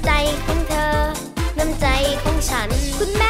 น้ำใจของเธอ น้ำใจของฉันคุณแม่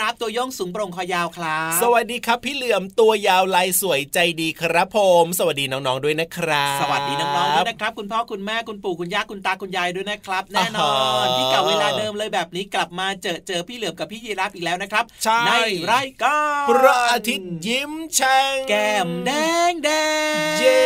รับพี่ยีราฟตัวย่องสูงโปร่งคอยาวครับ สวัสดีครับ พี่เหลือมตัวยาวลายสวยใจดีครับผม สวัสดีน้องๆด้วยนะครับ สวัสดีน้องๆด้วยนะครับ คุณพ่อคุณแม่คุณปู่คุณย่าคุณตาคุณยายด้วยนะครับ แน่นอนอ่าฮะที่เก่าเวลาเดิมเลยแบบนี้กลับมาเจอเจอพี่เหลือมกับพี่ยีราฟอีกแล้วนะครับใช่รายการพระอาทิตย์ยิ้มแฉ่งแก้มแดงแดงเย้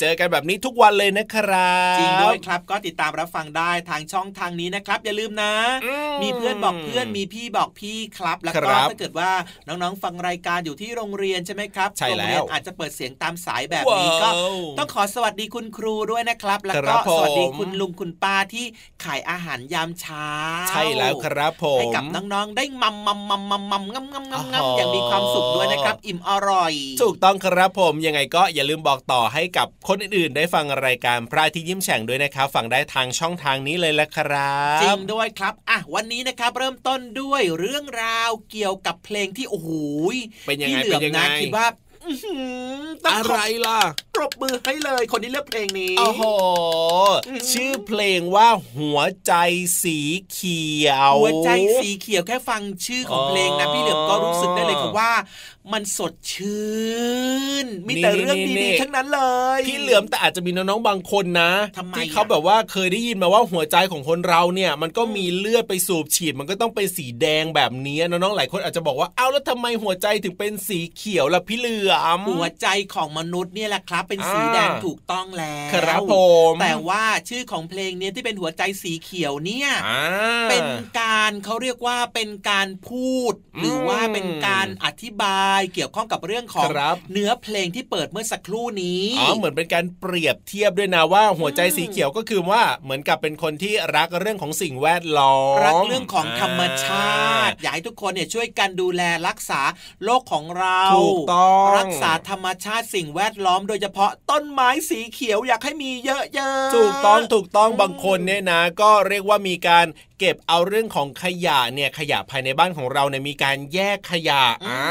เจอกันแบบนี้ทุกวันเลยนะครับจริงด้วยครับก็ติดตามรับฟังได้ทางช่องทางนี้นะครับ อย่าลืมนะอืมีเพื่อนบอกเพื่อนมีพี่บอกพี่ครับ แล้วคก็รับถ้าเกิดว่าน้องๆ ฟังรายการอยู่ที่โรงเรียนใช่ไหมครับใช่แล้วโรงเรียนอาจจะเปิดเสียงตามสายแบบนี้ก็ว้าวต้องขอสวัสดีคุณครูด้วยนะครับ แล้วคก็รับผมสวัสดีคุณลุงคุณป้าที่ขายอาหารยามเช้า ใช่แล้วครับผมให้กับน้องๆ ได้มัมมัมมัมมัมมัมงำงำงำอ๋องำอย่างมีความสุขด้วยนะครับ อิ่มอร่อย ถูกต้องครับผมยังไงก็อย่าลืมบอกต่อให้กับคนอื่นๆ ได้ฟังรายการพระอาทิตย์ยิ้มแฉ่งด้วยนะครับฟังได้ทางช่องทางนี้เลยละครับจริงด้วยครับอะวันนี้นะครับเริ่มต้นด้วยเรื่องราวเกี่ยวกับเพลงที่โอ้โหยเป็นยังไงพี่เหลือมเป็นยังไงนะคิดว่าอื้อหือต้องอะขไรล่ะปรบมือให้เลยคนที่เลือกเพลงนี้โอ้โหอืมชื่อเพลงว่าหัวใจสีเขียว หัวใจสีเขียวแค่ฟังชื่อของเพลงนะอ๋อพี่เหลือมก็รู้สึกได้เลยครับว่า มันสดชื่น มีแต่นี่เรื่องนี่ดีนี่ๆทั้งนั้นเลยพี่เหลือมแต่อาจจะมีน้องๆบางคนนะทำไมที่เขาอะแบบว่าเคยได้ยินมาว่าหัวใจของคนเราเนี่ย มันก็มีเลือดไปสูบฉีดมันก็ต้องเป็นสีแดงแบบนี้น้องๆหลายคนอาจจะบอกว่าเอ้าแล้วทำไมหัวใจถึงเป็นสีเขียวล่ะพี่เหลือมหัวใจของมนุษย์เนี่ยแหละครับ เป็นสีอ่าแดงถูกต้องแล้วครับผมแต่ว่าชื่อของเพลงเนี้ยที่เป็นหัวใจสีเขียวเนี่ยอ่าเป็นการเขาเรียกว่าเป็นการพูด หรือว่าเป็นการอธิบายเกี่ยวข้องกับเรื่องของครับเนื้อเพลงที่เปิดเมื่อสักครู่นี้อ๋อเหมือนเป็นการเปรียบเทียบด้วยนะว่าหัวใจสีเขียวก็คือว่าเหมือนกับเป็นคนที่รักเรื่องของสิ่งแวดล้อมรักเรื่องของธรรมชาติอยากให้ทุกคนเนี่ยช่วยกันดูแลรักษาโลกของเราถูกต้องรักษาธรรมชาติสิ่งแวดล้อม โดยเฉพาะต้นไม้สีเขียวอยากให้มีเยอะๆถูกต้องถูกต้องบางคนเนี่ยนะ ก็เรียกว่ามีการเก็บเอาเรื่องของขยะเนี่ยขยะภายในบ้านของเราเนี่ยมีการแยกขยะอ่า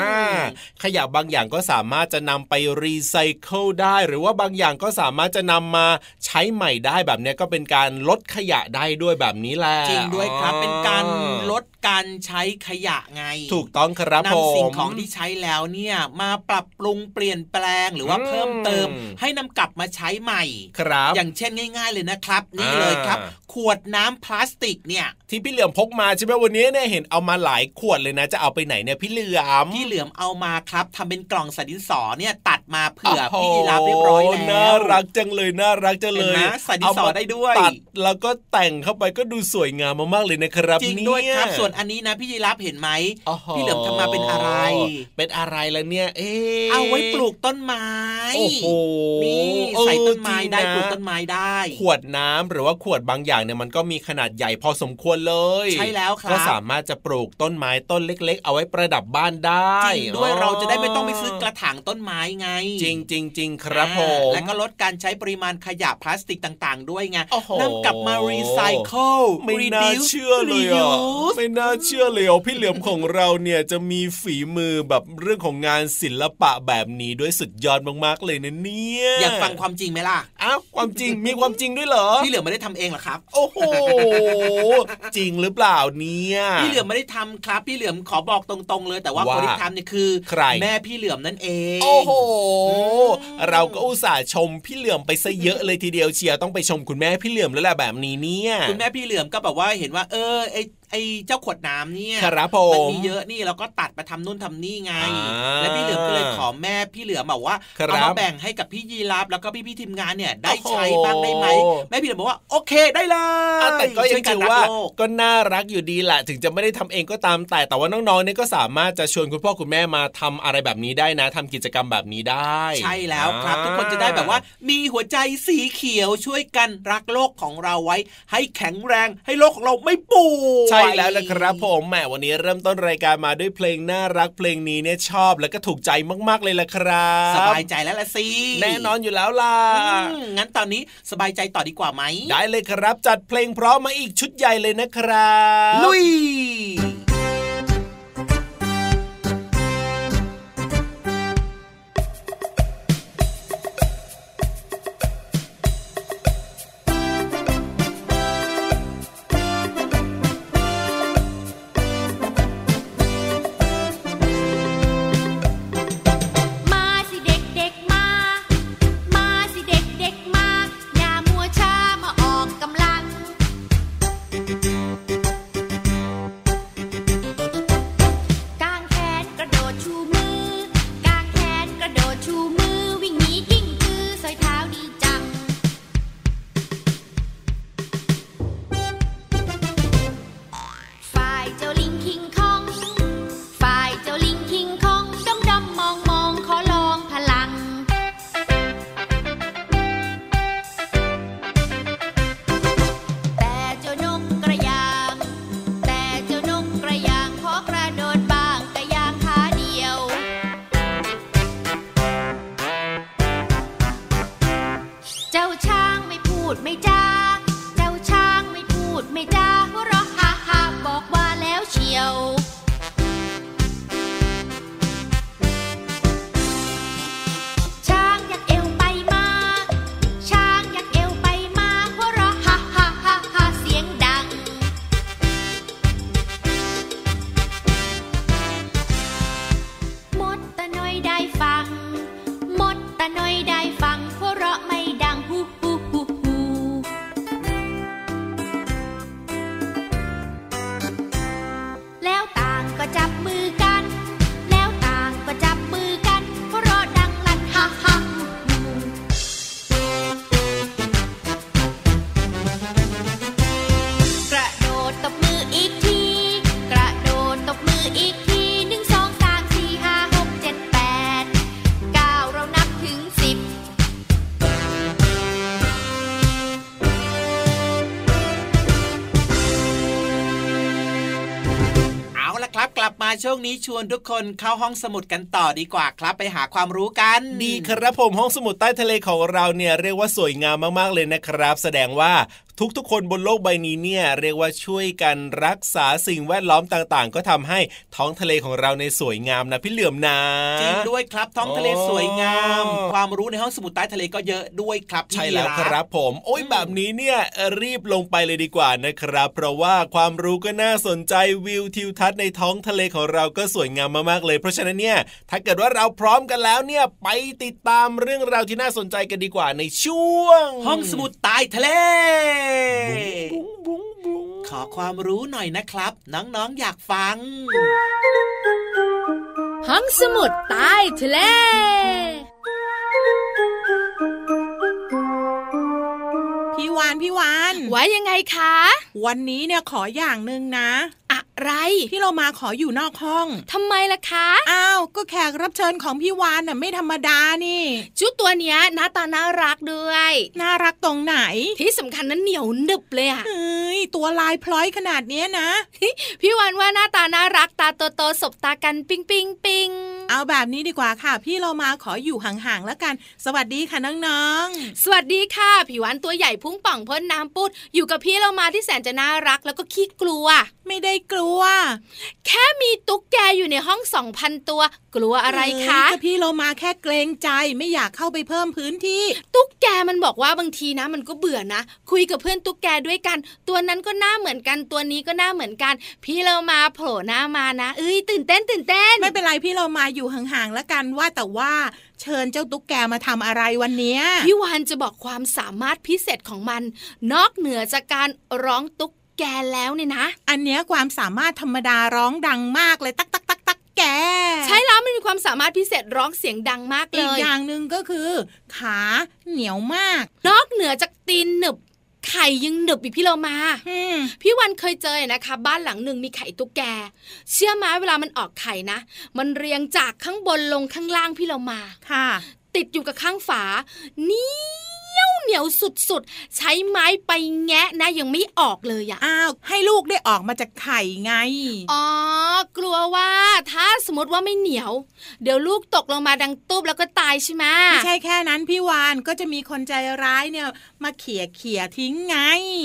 ขยะบางอย่างก็สามารถจะนำไปรีไซเคิลได้ หรือว่าบางอย่างก็สามารถจะนำมาใช้ใหม่ได้แบบเนี้ยก็เป็นการลดขยะได้ด้วยแบบนี้แหละจริงด้วยครับอ๋อเป็นการลดการใช้ขยะไง ถูกต้องครับผมนำสิ่งของที่ใช้แล้วเนี่ยมาปรับปรุงเปลี่ยนแปลงหรือว่าอืมเพิ่มเติม ให้นำกลับมาใช้ใหม่ครับ อย่างเช่นง่าย ๆ เลยนะครับ นี่อ่าเลยครับ ขวดน้ำพลาสติกเนี่ย ที่พี่เหลือมพกมาใช่ไหมวันนี้เนี่ยเห็นเอามาหลายขวดเลยนะ จะเอาไปไหนเนี่ยพี่เหลือมที่เหลือมเอามาครับทำเป็นกล่องสดินสอเนี่ยตัดมาเผื่อโโหพี่ยีราฟเรียบร้อยแล้วน่ารักจังเลยน่ารักจังเลยเห็นไหมใส่ดินสอเามาได้ด้วยตัดแล้วก็แต่งเข้าไปก็ดูสวยงามมากๆเลยนะครับจริงเนี่ด้วยครับส่วนอันนี้นะพี่ยีราฟเห็นไหมโอ้โพี่เหลือมทำมาเป็นอะไร เป็นอะไรแล้วเนี่ย เอ๊ะเอาไว้ปลูกต้นไม้โอ้โหนี่ใส่ต้นไม้เออจริงได้นะปลูกต้นไม้ได้ ขวดน้ำหรือว่าขวดบางอย่างเนี่ยมันก็มีขนาดใหญ่พอสมควรเลย ใช่แล้วครับก็สามารถจะปลูกต้นไม้ต้นเล็ก ๆ เอาไว้ประดับบ้านได้จริงด้วยเราจะได้ไม่ต้องไปซื้อกระถางต้นไม้ไง จริงจริงจริงครับผอ่ามแล้วก็ลดการใช้ปริมาณขยะพลาสติกต่าง ๆ ด้วยไงโอ้โหนำกลับมารีไซเคิลไม่น่าเชื่อเลยอะไม่น่าเชื่อเลยอะพี่เหลือมของเราเนี่ยจะมีฝีมือแบบเรื่องของงานศิลปะแบบนี้ด้วยสุดยอดมากๆเลยนะเนี่ยอยากฟังความจริงไหมล่ะอ้าวความจริงมีความจริงด้วยเหรอพี่เหลือไม่ได้ทำเองหรอครับ โอ้โหจริงหรือเปล่าเนี่ยพี่เหลือไม่ได้ทำครับ พี่เหลือมขอบอกตรงๆเลย แต่ว่าว่าคนที่ทำเนี่ยคือใคร แม่พี่เหลือมนั่นเอง โอ้โหอืมเราก็อุตส่าห์ชมพี่เหลือมไปซะเยอะเลยทีเดียวเชียร์ต้องไปชมคุณแม่พี่เหลือมแล้วแหละแบบนี้เนี่ย คุณแม่พี่เหลือมก็แบบว่าเห็นว่า เออไอ ไอเจ้าขวดน้ำเนี่ยครับผมันมมีเยอะนี่เราก็ตัดมาทำนู่นทำนี่ไงอ่าแล้วพี่เหลือมก็เลยขอแม่พี่เหลือมบอกว่าครับเอามาแบ่งให้กับพี่ยีราฟแล้วก็พี่พี่ๆทีมงานเนี่ยได้โอ้โหใช้บ้างได้ไหมแม่พี่เหลือมบอกว่าโอเคได้เลยอะแต่ก็ยัช่งกัถืนอรักว่าโลกก็น่ารักอยู่ดีแหละถึงจะไม่ได้ทำเองก็ตามแต่แต่ว่าน้องๆเนี่ยก็สามารถจะชวนคุณพ่อคุณแม่มาทำอะไรแบบนี้ได้นะทำกิจกรรมแบบนี้ได้ ใช่แล้วครับ ทุกคนจะได้แบบว่า มีหัวใจสีเขียวช่วยกันรักโลกของเราไว้ ให้แข็งแรงให้โลกของเราไม่ป่วยใช่แล้วนะครับผมแหมวันนี้เริ่มต้นรายการมาด้วยเพลงน่ารักเพลงนี้เนี่ยชอบแล้วก็ถูกใจมากๆเลยล่ะครับสบายใจแล้วละสิแน่นอนอยู่แล้วล่ะอืมงั้นตอนนี้สบายใจต่อดีกว่าไหมได้เลยครับจัดเพลงเพราะมาอีกชุดใหญ่เลยนะครับลุย yo. ช่วงนี้ชวนทุกคนเข้าห้องสมุดกันต่อดีกว่าครับ ไปหาความรู้กัน ดีครับผมห้องสมุดใต้ทะเลของเราเนี่ยเรียกว่าสวยงามมากๆเลยนะครับ แสดงว่า ทุกๆ คนบนโลกใบนี้เนี่ยเรียกว่าช่วยกันรักษาสิ่งแวดล้อมต่างๆ ก็ทำให้ท้องทะเลของเราในสวยงามนะพี่เหลือมนะจริงด้วยครับท้องทะเลสวยงามอ๋อความรู้ในห้องสมุดใต้ทะเลก็เยอะด้วยครับพี่ใช่แล้วยีาฟครับผม โอ้ยแบบนี้เนี่ยรีบลงไปเลยดีกว่านะครับ เพราะว่าความรู้ก็น่าสนใจวิวทิวทัศน์ในท้องทะเลของเราก็สวยงามมากๆเลย เพราะฉะนั้นเนี่ยถ้าเกิดว่าเราพร้อมกันแล้วเนี่ยไปติดตามเรื่องราวที่น่าสนใจกันดีกว่าในช่วง ห้องสมุดใต้ทะเลบุ้งบุ้งบุ้งขอความรู้หน่อยนะครับ น้องๆอยากฟัง ห้องสมุดใต้ทะเลพี่วานพี่วานไว้ยังไงคะ วันนี้เนี่ยขออย่างหนึ่งนะ อะไรพี่เรามาขออยู่นอกห้องทำไมล่ะคะ อ้าวก็แขกรับเชิญของพี่วานน่ะไม่ธรรมดานี่ชุดตัวเนี้ยหน้าตาน่ารักด้วย น่ารักตรงไหน ที่สำคัญนั้นเหนียวหนึบเลยอะเอ้ยตัวลายพลอยขนาดเนี้ยนะ พี่วันว่าหน้าตาน่ารักตาโตๆสบตากันปิงปิงปิง เอาแบบนี้ดีกว่าค่ะ พี่เรามาขออยู่ห่างๆแล้วกัน สวัสดีค่ะน้องสวัสดีค่ะผิววันตัวใหญ่พุ่งป่องพ่นน้ำปุด อยู่กับพี่เรามาที่แสนจะน่ารักแล้วก็ขี้กลัวๆไม่ได้กลัว แค่มีตุ๊กแกอยู่ในห้องสองพันตัว กลัวอะไรคะเอ้ยก็พี่เรามาแค่เกรงใจไม่อยากเข้าไปเพิ่มพื้นที่ ตุ๊กแกมันบอกว่าบางทีนะ มันก็เบื่อนะ คุยกับเพื่อนตุ๊กแกด้วยกัน ตัวนั้นก็หน้าเหมือนกันตัวนี้ก็หน้าเหมือนกัน พี่เรามาโผล่หน้ามานะ เอ้ยตื่นเต้นตื่นเต้นไม่เป็นไรพี่เรามาอยู่ห่างๆแล้วกันว่าแต่ว่าเชิญเจ้าตุ๊กแกมาทำอะไรวันเนี้ยพี่วานจะบอกความสามารถพิเศษของมัน นอกเหนือจากการร้องตุ๊กแกแล้วเนี่ยนะ อันเนี้ยความสามารถธรรมดาร้องดังมากเลยตักตักตักตักแก ใช่แล้วมันมีความสามารถพิเศษร้องเสียงดังมากเลอีกยอย่างหนึ่งก็คือ ขาเหนียวมาก นอกเหนือจากตีนหนึบ ไข่ยังหนึบอีกพี่เรามาอืมพี่วันเคยเจอนะคะ บ้านหลังหนึ่งมีไข่ตุ๊กแก เชื่อไหมเวลามันออกไข่นะ มันเรียงจากข้างบนลงข้างล่างพี่เรามาค่ะ ติดอยู่กับข้างฝาเหนียวเหนียวสุดๆ ใช้ไม้ไปแงะนะยังไม่ออกเลยอะอ้าวให้ลูกได้ออกมาจากไข่ไง อ๋อ กลัวว่าถ้าสมมติว่าไม่เหนียว เดี๋ยวลูกตกลงมาดังตุ๊บแล้วก็ตายใช่ไหมไม่ใช่แค่นั้นพี่วานก็จะมีคนใจร้ายเนี่ยมาเขี่ยเขี่ยทิ้งไง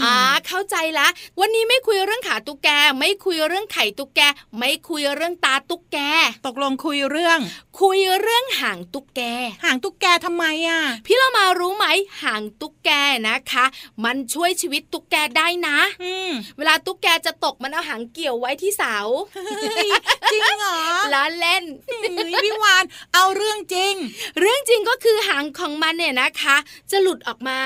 อ่าเข้าใจละวันนี้ไม่คุยเรื่องขาตุ๊กแก ไม่คุยเรื่องไข่ตุ๊กแก ไม่คุยเรื่องตาตุ๊กแก ตกลงคุยเรื่อง คุยเรื่องหางตุ๊กแก หางตุ๊กแกทำไมอะ พี่เรามารู้ไหมหางตุ๊กแกนะคะ มันช่วยชีวิตตุ๊กแกได้นะอืมเวลาตุ๊กแกจะตกมันเอาหางเกี่ยวไว้ที่เสาเฮ้ยจริงเหรอล้อเล่นเฮ้ยพี่วานเอาเรื่องจริง เรื่องจริงก็คือหางของมันเนี่ยนะคะ จะหลุดออกมา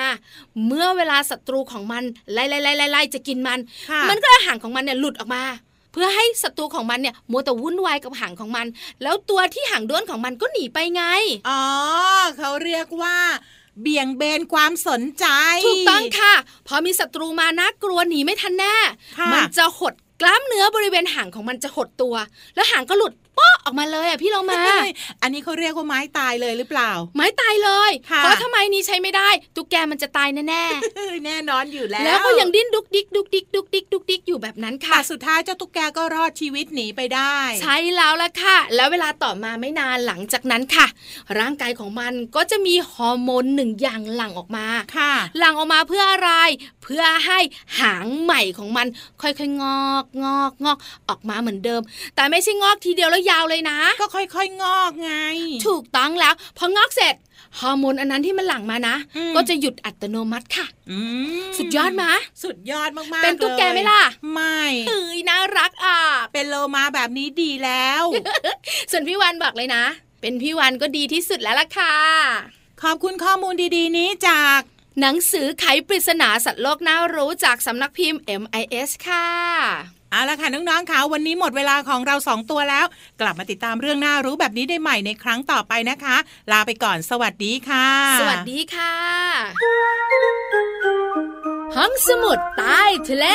เมื่อเวลาศัตรูของมันไล่ไล่ไล่ไล่ไล่จะกินมันค่ะมันก็เอาหางของมันเนี่ยหลุดออกมาเพื่อให้ศัตรูของมันเนี่ยมัวแต่วุ่นวายกับหางของมัน แล้วตัวที่หางด้วนของมันก็หนีไปไง อ๋อ เขาเรียกว่า เบี่ยงเบนความสนใจ ถูกต้องค่ะ พอมีศัตรูมานะกลัวหนีไม่ทันแน่ค่ะมันจะหดกล้ามเนื้อบริเวณหางของมันจะหดตัว แล้วหางก็หลุดป๊อกออกมาเลยอะพี่เรามาเฮ้ยอันนี้เขาเรียกว่าไม้ตายเลยหรือเปล่า ไม้ตายเลยค่ะเพราะทำไมนี้ใช้ไม่ได้ ตุ๊กแกมันจะตายแน่เฮ้ยแน่นอนอยู่แล้ๆวแล้วก็ยังดิ้นดุกดิกดุกดิกดุกดิกดุกดิกอยู่แบบนั้นค่ะแต่สุดท้ายเจ้าตุ๊กแกก็รอดชีวิตหนีไปได้ ใช่แล้วล่ะค่ะ แล้วเวลาต่อมาไม่นานหลังจากนั้นค่ะ ร่างกายของมันก็จะมีฮอร์โมนหนึ่งอย่างหลั่งออกมาค่ะ หลั่งออกมาเพื่ออะไรเพื่อให้หางใหม่ของมันค่อยๆงอกงอกงอกออกมาเหมือนเดิม แต่ไม่ใช่งอกทีเดียวแล้วยาวเลยนะ ก็ค่อยๆงอกไง ถูกต้องแล้ว พองอกเสร็จฮอร์โมนอันนั้นที่มันหลั่งมานะอืมก็จะหยุดอัตโนมัติค่ะอืมสุดยอดมะสุดยอดมากๆเป็นตุ๊กแกยไหมล่ะ ไม่เอ้ยน่ารักอะ เป็นโลมาแบบนี้ดีแล้ว ส่วนพี่วันบอกเลยนะ เป็นพี่วันก็ดีที่สุดแล้วล่ะค่ะ ขอบคุณข้อมูลดีๆ นี้จากหนังสือไขปริศนาสัตว์โลกน่ารู้จากสำนักพิมพ์ MIS ค่ะ เอาละค่ะน้องๆค่ะวันนี้หมดเวลาของเราสองตัวแล้ว กลับมาติดตามเรื่องน่ารู้แบบนี้ได้ใหม่ในครั้งต่อไปนะคะ ลาไปก่อนสวัสดีค่ะ สวัสดีค่ะห้องสมุดใต้ทะเล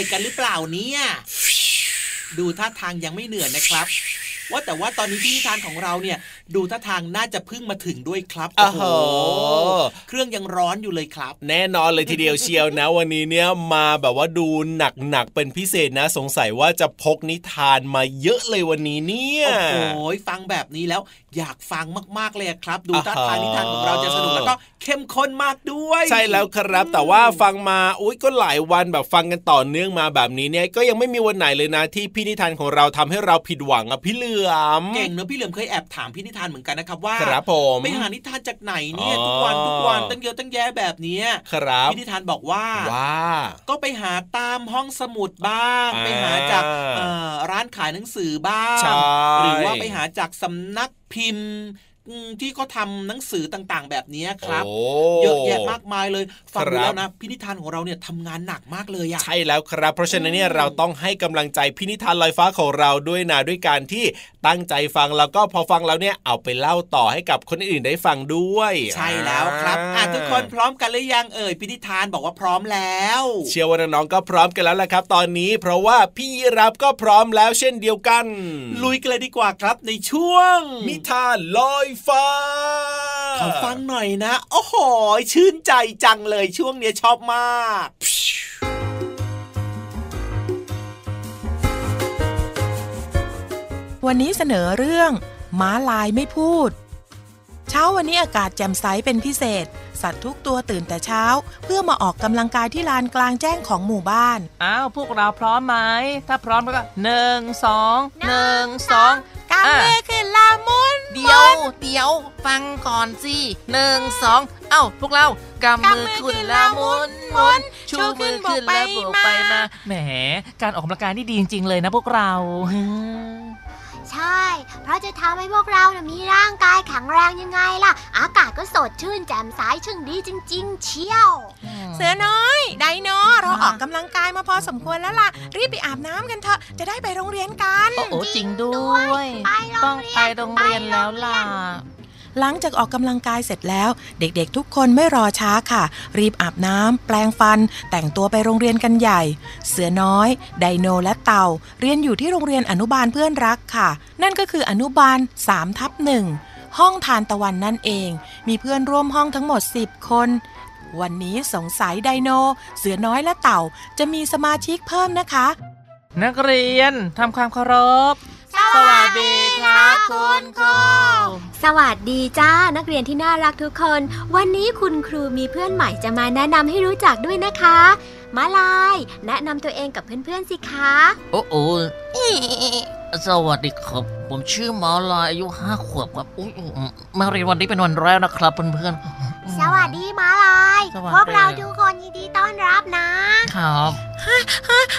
อยกันหรือเปล่าเนี่ยดูท่าทางยังไม่เหนื่อยนะครับ ว่าแต่ว่าตอนนี้ที่นิทานของเราเนี่ย ดูท่าทางน่าจะเพิ่งมาถึงด้วยครับโอ้โหเครื่องยังร้อนอยู่เลยครับ แน่นอนเลยทีเดียวเชียวนะ วันนี้เนี่ยมาแบบว่าดูหนักๆเป็นพิเศษนะ สงสัยว่าจะพกนิทานมาเยอะเลยวันนี้เนี่ยโอ้โหฟังแบบนี้แล้วอยากฟังมากๆเลยครับ ดูอ่าฮะท่าทางนิทานของเราจะสนุกแล้วก็เข้มข้นมากด้วย ใช่แล้วครับ แต่ว่าฟังมาอุ้ยก็หลายวันแบบฟังกันต่อเนื่องมาแบบนี้เนี่ยก็ยังไม่มีวันไหนเลยนะ ที่พี่นิทานของเราทำให้เราผิดหวังอะพี่เหลือมเก่งเนอะพี่เหลิมเคยแอบถามพี่นิทานเหมือนกันนะครับว่าครับผมไปหานิทานจากไหนเนี่ยอ๋อทุกวันทุกวันตั้งเยอะตั้งแยะแบบเนี้ยครับพี่นิทานบอกว่าว่าก็ไปหาตามห้องสมุดบ้างอ่าไปหาจากเอ่อร้านขายหนังสือบ้างใช่หรือว่าไปหาจากสำนักพิมพ์อืม ที่เขาทำหนังสือต่างๆ แบบนี้ครับโอ้เยอะแยะมากมายเลยฟังคดูรับแล้วนะพี่นิทานของเราเนี่ยทำงานหนักมากเลยอะใช่แล้วครับ เพราะฉะนั้นเนี่ยอืมเราต้องให้กำลังใจพี่นิทานลอยฟ้าของเราด้วยนะด้วยการที่ตั้งใจฟังแล้วก็พอฟังแล้วเนี่ยเอาไปเล่าต่อให้กับคนอื่นได้ฟังด้วย ใช่แล้วครับอะทุกคนพร้อมกันหรือยังเอ่ยพี่นิทานบอกว่าพร้อมแล้ว เชื่อว่าน้องๆก็พร้อมกันแล้วละครับ ตอนนี้ เพราะว่าพี่ยีรับก็พร้อมแล้วเช่นเดียวกัน ลุยกันเลยดีกว่าครับในช่วงนิทานลอยฟ้า ขอฟังหน่อยนะ โอ้โห ชื่นใจจังเลยช่วงเนี้ยชอบมากวันนี้เสนอเรื่อง ม้าลายไม่พูด เช้าวันนี้อากาศแจ่มใสเป็นพิเศษ สัตว์ทุกตัวตื่นแต่เช้า เพื่อมาออกกำลังกายที่ลานกลางแจ้งของหมู่บ้าน อ้าวพวกเราพร้อมไหม ถ้าพร้อมแล้วก็หนึ่งสองหนึ่งสองกำมือขึ้นลามุน เดี๋ยวเดี๋ยว ฟังก่อนสิหนึ่งสองเอ้า พวกเรากำมือขึ้นละมุนมุนชูมือขึ้นแล้วโบกไปมาแหมการออกกำลังกายนี่ดีจริง ๆ เลยนะพวกเรา ใช่ เพราะจะทำให้พวกเรานะมีร่างกายแข็งแรงยังไงล่ะ อากาศก็สดชื่นแจ่มใสช่างดีจริง ๆ เชียว เสือน้อย ไดโนเราออกกำลังกายมาพอสมควรแล้วล่ะ รีบไปอาบน้ำกันเถอะ จะได้ไปโรงเรียนกัน โอ้โหจริงด้วย ไปโรงเรียนต้องไปโรงเรียนแล้วล่ะ หลังจากออกกำลังกายเสร็จแล้ว เด็กๆทุกคนไม่รอช้าค่ะ รีบอาบน้ำแปลงฟัน แต่งตัวไปโรงเรียนกันใหญ่ เสือน้อย ไดโนและเต่า เรียนอยู่ที่โรงเรียนอนุบาลเพื่อนรักค่ะ นั่นก็คืออนุบาล3ทับหนึ่งห้องทานตะวันนั่นเอง มีเพื่อนร่วมห้องทั้งหมด 10 คน วันนี้สงสัยไดโน เสือน้อยและเต่าจะมีสมาชิกเพิ่มนะคะ นักเรียนทำความเคารพ สวัสดีครับคุณครูสวัสดีจ้านักเรียนที่น่ารักทุกคน วันนี้คุณครูมีเพื่อนใหม่จะมาแนะนำให้รู้จักด้วยนะคะ มาลาย แนะนำตัวเองกับเพื่อนๆสิคะ โอ้โหสวัสดีครับ ผมชื่อหมอลายอายุห้าขวบครับอุ๊ยมาเรียนวันนี้เป็นวันแรกนะครับเพื่อนๆ สวัสดีมาลายสวัสดี พวกเราทุกคนยินดีต้อนรับนะ ครับ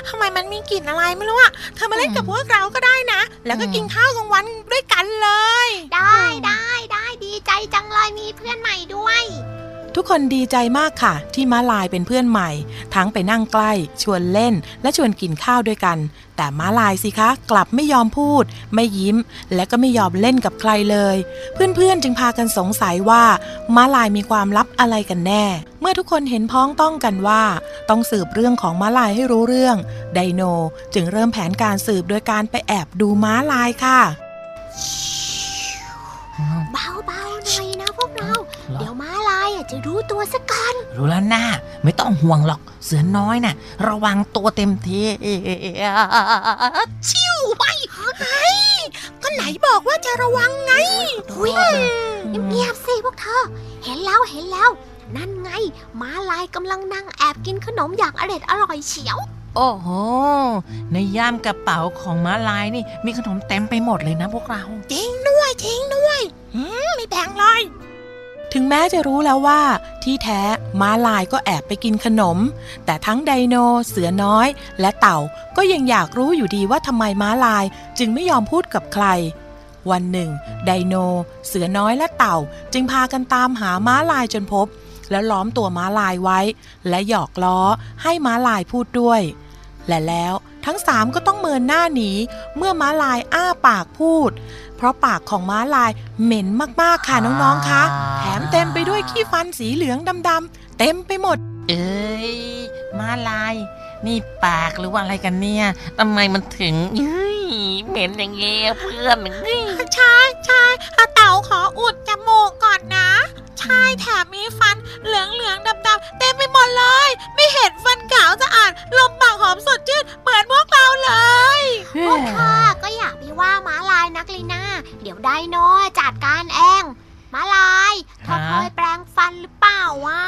ทำไมมันมีกลิ่นอะไรไม่รู้อะเธอมาเล่นกับพวกเราก็ได้นะ แล้วก็กินข้าวกลางวันด้วยกันเลย ได้ได้ได้ดีใจจังเลยมีเพื่อนใหม่ด้วย ทุกคนดีใจมากค่ะ ที่ม้าลายเป็นเพื่อนใหม่ ทั้งไปนั่งใกล้ ชวนเล่น และชวนกินข้าวด้วยกัน แต่ม้าลายสิคะ กลับไม่ยอมพูด ไม่ยิ้ม และก็ไม่ยอมเล่นกับใครเลย เพื่อนๆจึงพากันสงสัยว่าม้าลายมีความลับอะไรกันแน่ เมื่อทุกคนเห็นพ้องต้องกันว่า ต้องสืบเรื่องของม้าลายให้รู้เรื่อง ไดโนจึงเริ่มแผนการสืบโดยการไปแอบดูม้าลายค่ะ จะรู้ตัวสักก่อน รู้แล้วนะไม่ต้องห่วงหรอก เสือน้อยน่ะ ระวังตัวเต็มที่ชิวไปเฮ้ยก็ไหนบอกว่าจะระวังไงหุยเงียบๆสิพวกเธอ เห็นแล้วเห็นแล้ว นั่นไงม้าลายกำลังนั่งแอบกินขนมอย่างอร็ดอร่อยเฉียว โอ้โห ในย่ามกระเป๋าของม้าลายนี่มีขนมเต็มไปหมดเลยนะพวกเรา จริงด้วยจริงด้วยอืมไม่แบ่งเลย ถึงแม้จะรู้แล้วว่าที่แท้ม้าลายก็แอบไปกินขนม แต่ทั้งไดโน เสือน้อย และเต่าก็ยังอยากรู้อยู่ดีว่าทำไมม้าลายจึงไม่ยอมพูดกับใคร วันหนึ่ง ไดโน เสือน้อยและเต่า จึงพากันตามหาม้าลายจนพบ แล้วล้อมตัวม้าลายไว้ และหยอกล้อให้ม้าลายพูดด้วย และแล้วทั้งสามก็ต้องเมินหน้าหนีเมื่อม้าลายอ้าปากพูด เพราะปากของม้าลายเหม็นมากๆค่ะน้องๆคะแถมเต็มไปด้วยขี้ฟันสีเหลืองดำๆเต็มไปหมด เอ้ยมาลาย นี่ปากหรือว่าอะไรกันเนี่ยทำไมมันถึงเฮ้ยเหม็นอย่างเงี้ยเพื่อนเฮ้ยใช่ใช่อาเต่าขออุดจมูกก่อนนะ ใช่แถมมีฟันเหลืองเหลืองดำดำๆเต็มไปหมดเลย ไม่เห็นฟันขาวสะอาดลมปากหอมสดชื่นเหมือนพวกเราเลยพวกข้าก็อยากไปว่าม้าลายนักลีน่าเดี๋ยวไดโนจัดการเองม้าลายเธอเคยแปลงฟันหรือเปล่าวะ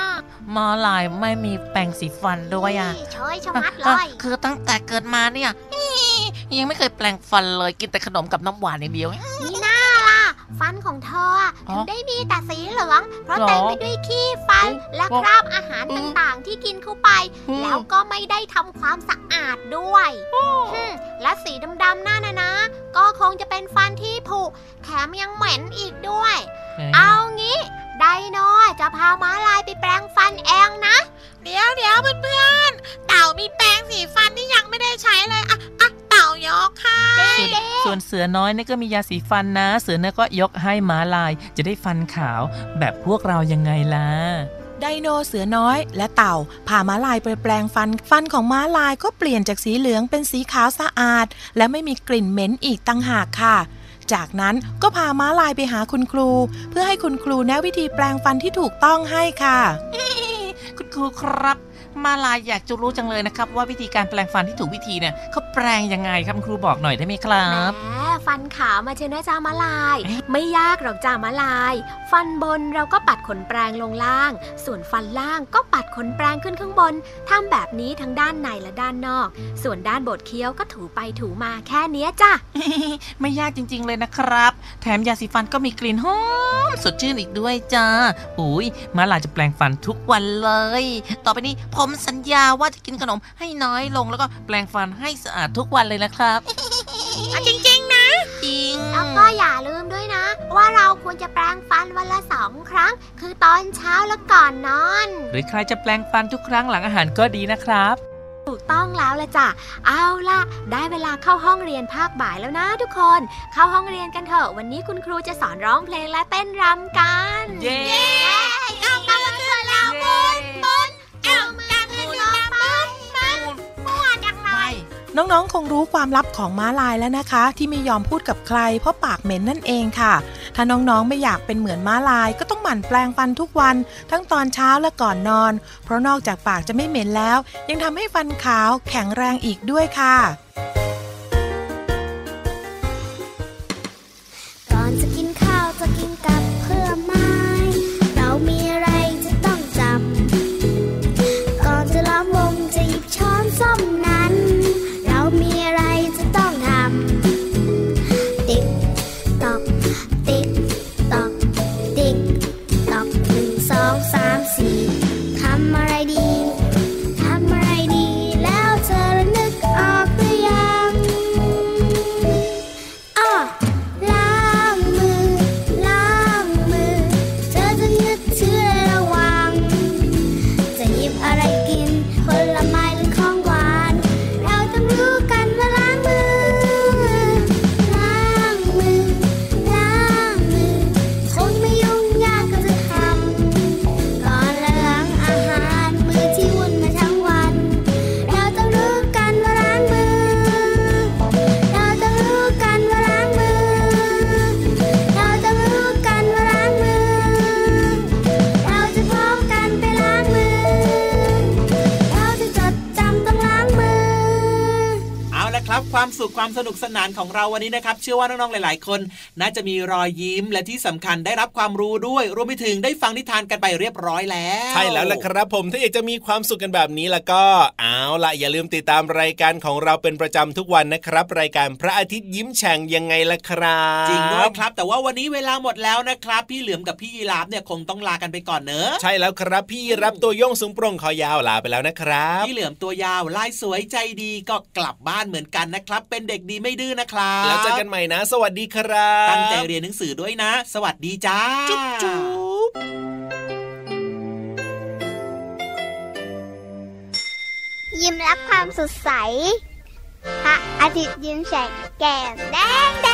มาลายไม่มีแปรงสีฟันด้วยอะนี่เฉยชะมัดเลอะยคือตั้งแต่เกิดมาเนี่ยอี้ยังไม่เคยแปลงฟันเลยกินแต่ขนมกับน้ำหวานอย่างเดียว นี่น่าล่ะ ฟันของเธออะอ๋อถึงได้มีแต่สีเหลือง เพราะหรอเต็มไปด้วยขี้ฟัน และอ๋อคราบอาหารอืมต่างๆ ที่กินเข้าไป อืมแล้วก็ไม่ได้ทำความสะอาดด้วยหึ่มและสีดำๆนั่นนะนะ ก็คงจะเป็นฟันที่ผุ แถมยังเหม็นอีกด้วย เอางี้ ไดโนจะพาม้าลายไปแปลงฟันเองนะ เดี๋ยวเดี๋ยวเพื่อนๆ เต่ามีแปรงสีฟันที่ยังไม่ได้ใช้เลยอะอะเต่ายกค่ะส่วนเสือน้อยนี่ก็มียาสีฟันนะ เสือน้อยก็ยกให้ม้าลายจะได้ฟันขาว แบบพวกเรายังไงล่ะไดโนเสือน้อยและเต่าพาม้าลายไปแปลงฟัน ฟันของม้าลายก็เปลี่ยนจากสีเหลืองเป็นสีขาวสะอาด และไม่มีกลิ่นเหม็นอีกตั้งหากค่ะ จากนั้นก็พาม้าลายไปหาคุณครู เพื่อให้คุณครูแนะวิธีแปลงฟันที่ถูกต้องให้ค่ะ คุณครูครับ มาลายอยากจะรู้จังเลยนะครับ ว่าวิธีการแปลงฟันที่ถูกวิธีเนี่ยเขาแปลงยังไงครับคุณครูบอกหน่อยได้ไหมครับแหมฟันขาวมาเชยวนะจ้ามาลาย ไม่ยากหรอกจ้ามาลาย ฟันบนเราก็ปัดขนแปรงลงล่าง ส่วนฟันล่างก็ปัดขนแปรงขึ้นข้างบนทำแบบนี้ทั้งด้านในและด้านนอก ส่วนด้านบดเคี้ยวก็ถูไปถูมาแค่เนี้ยจ้ะไม่ยากจริง ๆ เลยนะครับ แถมยาสีฟันก็มีกลิ่นหอมสดชื่นอีกด้วยจ้าอุ้ยมาลายจะแปลงฟันทุกวันเลย ต่อไปนี้ผมสัญญาว่าจะกินขนมให้น้อยลงแล้วก็แปลงฟันให้สะอาดทุกวันเลยนะครับจริงๆนะ จริง แล้วก็อย่าลืมด้วยนะ ว่าเราควรจะแปรงฟันวันละสองครั้ง คือตอนเช้าและก่อนนอน หรือใครจะแปลงฟันทุกครั้งหลังอาหารก็ดีนะครับ ถูกต้องแล้วละจ้ะ เอาล่ะ ได้เวลาเข้าห้องเรียนภาคบ่ายแล้วนะทุกคน เข้าห้องเรียนกันเถอะ วันนี้คุณครูจะสอนร้องเพลงและเต้นรำกัน เย้ น้องๆ คงรู้ความลับของม้าลายแล้วนะคะ ที่ไม่ยอมพูดกับใคร เพราะปากเหม็นนั่นเองค่ะ ถ้าน้องๆ ไม่อยากเป็นเหมือนม้าลาย ก็ต้องหมั่นแปลงฟันทุกวัน ทั้งตอนเช้าและก่อนนอน เพราะนอกจากปากจะไม่เหม็นแล้ว ยังทำให้ฟันขาวแข็งแรงอีกด้วยค่ะ ครับ ความสุขความสนุกสนานของเราวันนี้นะครับ เชื่อว่าน้องๆหลาย ๆ คน น่าจะมีรอยยิ้มและที่สำคัญได้รับความรู้ด้วยรวมไปถึงได้ฟังนิทานกันไปเรียบร้อยแล้ว ใช่แล้วล่ะครับผมถ้าอยากจะมีความสุขกันแบบนี้แล้วก็เอาล่ะอย่าลืมติดตามรายการของเราเป็นประจำทุกวันนะครับ รายการพระอาทิตย์ยิ้มแฉ่งยังไงล่ะครับจริงด้วยครับ แต่ว่าวันนี้เวลาหมดแล้วนะครับ พี่เหลือมกับพี่ยีราฟเนี่ยคงต้องลากันไปก่อนเนอะใช่แล้วครับพี่รับตัวโยงสูงโปร่งคอยาวลาไปแล้วนะครับพี่เหลือมตัวยาวลายสวยใจดีก็กลับบ้านเหมือนกันนะครับ เป็นเด็กดีไม่ดื้อนะครับแล้วเจอกันใหม่นะ สวัสดีครับ ตั้งใจเรียนหนังสือด้วยนะ สวัสดีจ้า จุ๊บจุ๊บยิ้มรับความสดใสพระอาทิตย์ยิ้มแฉกแก้มแดงแด